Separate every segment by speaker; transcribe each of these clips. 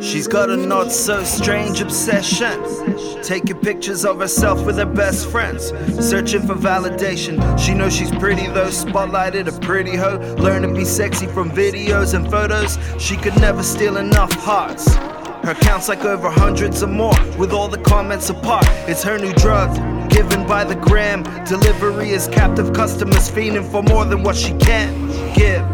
Speaker 1: She's got a not so strange obsession. Taking pictures of herself with her best friends. Searching for validation. She knows she's pretty though, spotlighted a pretty hoe. Learn to be sexy from videos and photos. She could never steal enough hearts. Her count's like over hundreds or more, with all the comments apart. It's her new drug, given by the gram. Delivery is captive customers fiending for more than what she can give.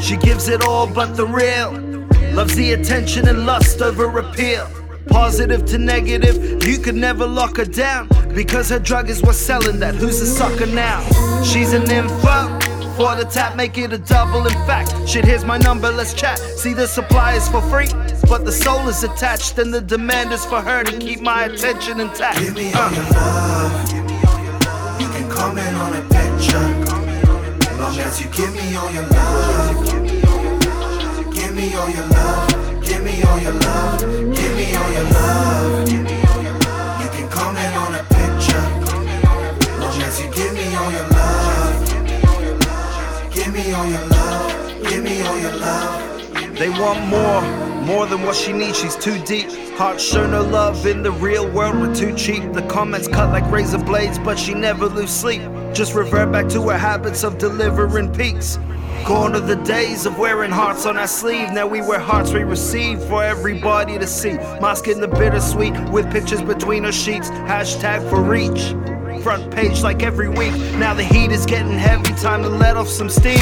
Speaker 1: She gives it all but the real. Loves the attention and lust over appeal. Positive to negative, you could never lock her down. Because her drug is what's selling that. Who's a sucker now? She's an info. For the tap, make it a double. In fact, shit, here's my number, let's chat. See, the supply is for free, but the soul is attached, and the demand is for her to keep my attention intact.
Speaker 2: Give me all your love. You can comment on a picture. Long as you give me all your love. All your love. Give me all your love. Give me all your love. You can comment on a picture. Long as you give me all your love. Give me all your love. Give me all your love.
Speaker 1: They want more, more than what she needs. She's too deep. Heart show no love in the real world. We're too cheap. The comments cut like razor blades, but she never lose sleep. Just revert back to her habits of delivering peaks. Gone are the days of wearing hearts on our sleeve. Now we wear hearts we receive for everybody to see. Masking the bittersweet with pictures between her sheets. Hashtag for reach. Front page like every week. Now the heat is getting heavy. Time to let off some steam.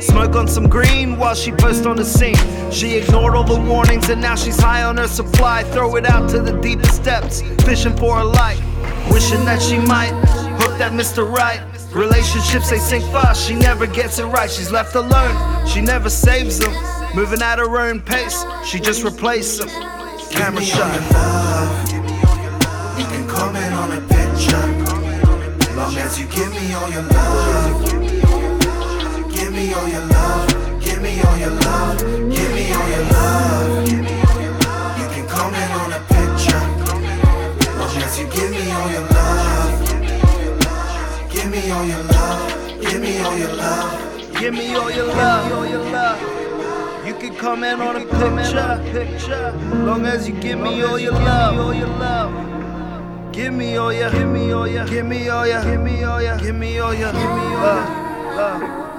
Speaker 1: Smoke on some green while she posts on the scene. She ignored all the warnings and now she's high on her supply. Throw it out to the deepest depths, fishing for a light. Wishing that she might hook that Mr. Right. Relationships they sink fast, she never gets it right. She's left alone, she never saves them. Moving at her own pace, she just replaces them. Camera
Speaker 2: Give me all
Speaker 1: shot.
Speaker 2: your love. You can comment on a picture. Long as you give me all your love. Give me all your love. Give me all your love. Give me all your love. You can comment on a picture. Long as you give me all your love. Give me all your love. Give me all your love.
Speaker 1: Give me all your love, all your love. You can comment on a picture, picture. Long as you give me all your love, all your love. Give me all your, give me all your, give me all your, give me all your, give me all your, give me all your. Uh,